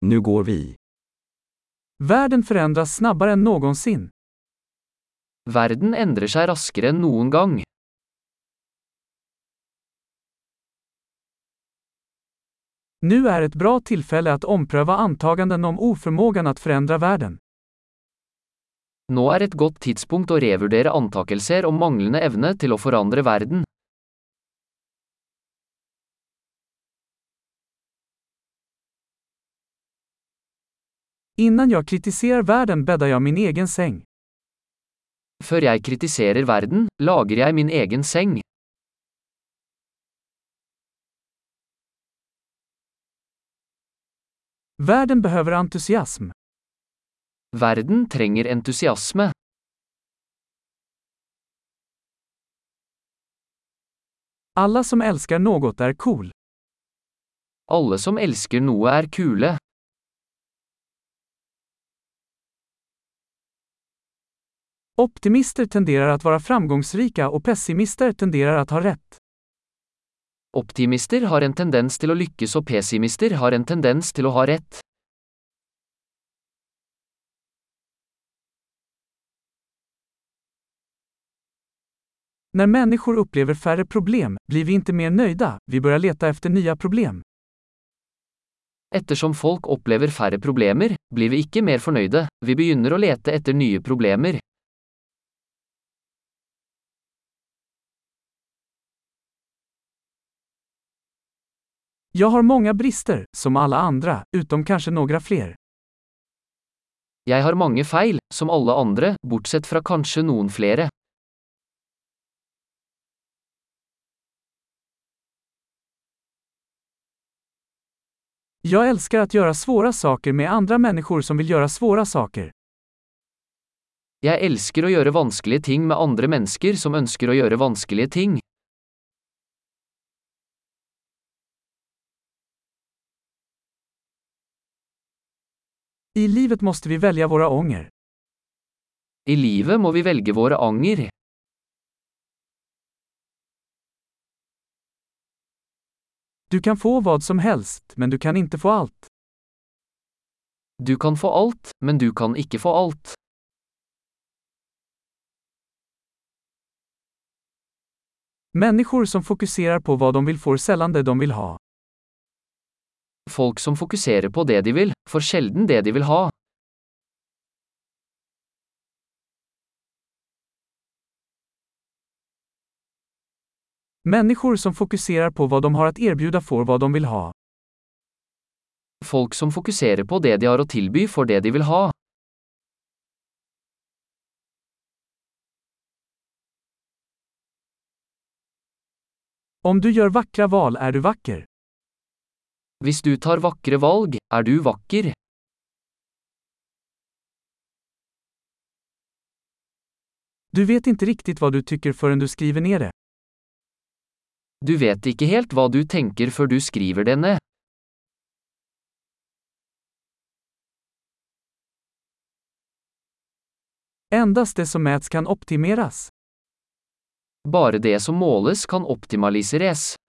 Nu går vi. Världen förändras snabbare än någonsin. Verden endrer seg raskere enn noen gang. Nu är ett bra tillfälle att ompröva antaganden om oförmågan att förändra världen. Nå er et godt tidspunkt å revurdere antakelser om manglende evne til å forandre verden. Innan jag kritiserar världen bäddar jag min egen säng. Før jeg kritiserer verden, lager jeg min egen seng. Världen behöver entusiasm. Verden trenger entusiasme. Alla som älskar något är cool. Alle som elsker noe er kule. Optimister tenderar att vara framgångsrika och pessimister tenderar att ha rätt. Optimister har en tendens til å lykkes og pessimister har en tendens til å ha rett. När människor upplever färre problem blir vi inte mer nöjda, vi börjar leta efter nya problem. Ettersom folk opplever færre problemer, blir vi ikke mer fornøyde, vi begynner å lete etter nye problemer. Jag har många brister, som alla andra, utom kanske några fler. Jeg har mange feil, som alle andre, bortsett fra kanskje noen flere. Jag älskar att göra svåra saker med andra människor som vill göra svåra saker. Jeg elsker å gjøre vanskelige ting med andre mennesker som ønsker å gjøre vanskelige ting. I livet måste vi välja våra ånger. I livet må vi velge våre anger. Du kan få vad som helst, men du kan inte få allt. Du kan få alt, men du kan ikke få alt. Människor som fokuserar på vad de vill får sällan det de vill ha. Folk som fokuserer på det de vil, får sjelden det de vil ha. Människor som fokuserar på vad de har att erbjuda får vad de vill ha. Folk som fokuserer på det de har å tilby får det de vil ha. Om du gör vackra val är du vacker. Hvis du tar vakre valg, er du vakker. Du vet inte riktigt vad du tycker förrän du skriver ner det. Du vet ikke helt hva du tenker før du skriver det ned. Endast det som mäts kan optimeras. Bare det som måles kan optimaliseres.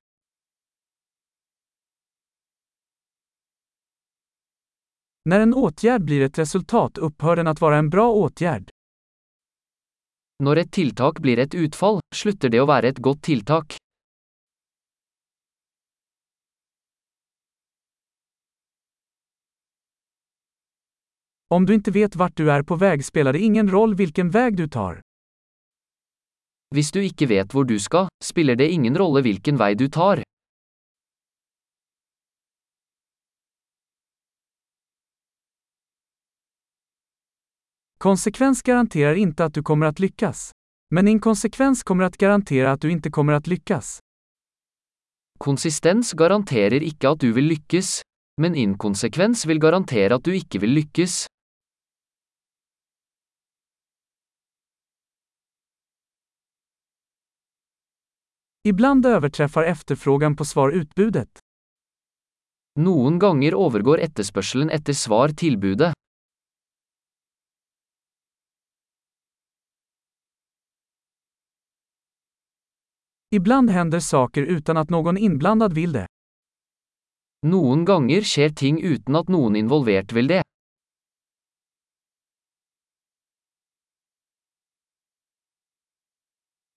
När en åtgärd blir ett resultat upphör den att vara en bra åtgärd. Når et tiltak blir et utfall, slutter det å være et godt tiltak. Om du inte vet vart du är på väg spelar det ingen roll vilken väg du tar. Hvis du ikke vet hvor du skal, spiller det ingen rolle hvilken vei du tar. Konsekvens garanterar inte att du kommer att lyckas. Men inkonsekvens kommer att garantera att du inte kommer att lyckas. Konsistens garanterer ikke at du vil lykkes, men inkonsekvens vil garantere at du ikke vil lykkes. Ibland överträffar efterfrågan på svar utbudet. Noen ganger overgår etterspørselen etter svar tilbudet. Ibland händer saker utan att någon inblandad vill det. Noen ganger skjer ting uten at noen involvert vil det.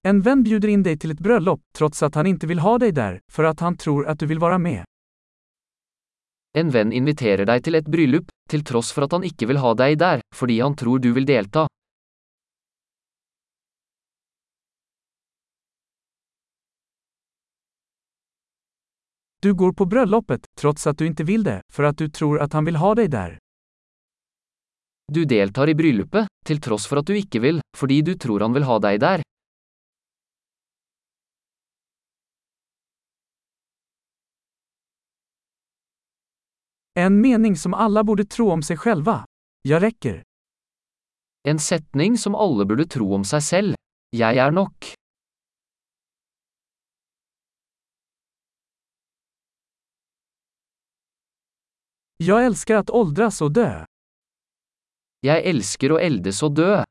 En vän bjuder in dig till ett bröllop, trots att han inte vill ha dig där, för att han tror att du vill vara med. En venn inviterer deg til et bryllup, til tross for at han ikke vil ha deg der, fordi han tror du vil delta. Du går på bröllopet, trots att du inte vill det, för att du tror att han vill ha dig där. Du deltar i bryllupet, til tross for at du ikke vil, fordi du tror han vil ha deg der. En mening som alla borde tro om sig själva. Jag räcker. En setning som alle burde tro om seg selv. Jeg er nok. Jag älskar att åldras och dö. Jag älskar att eldes och dö.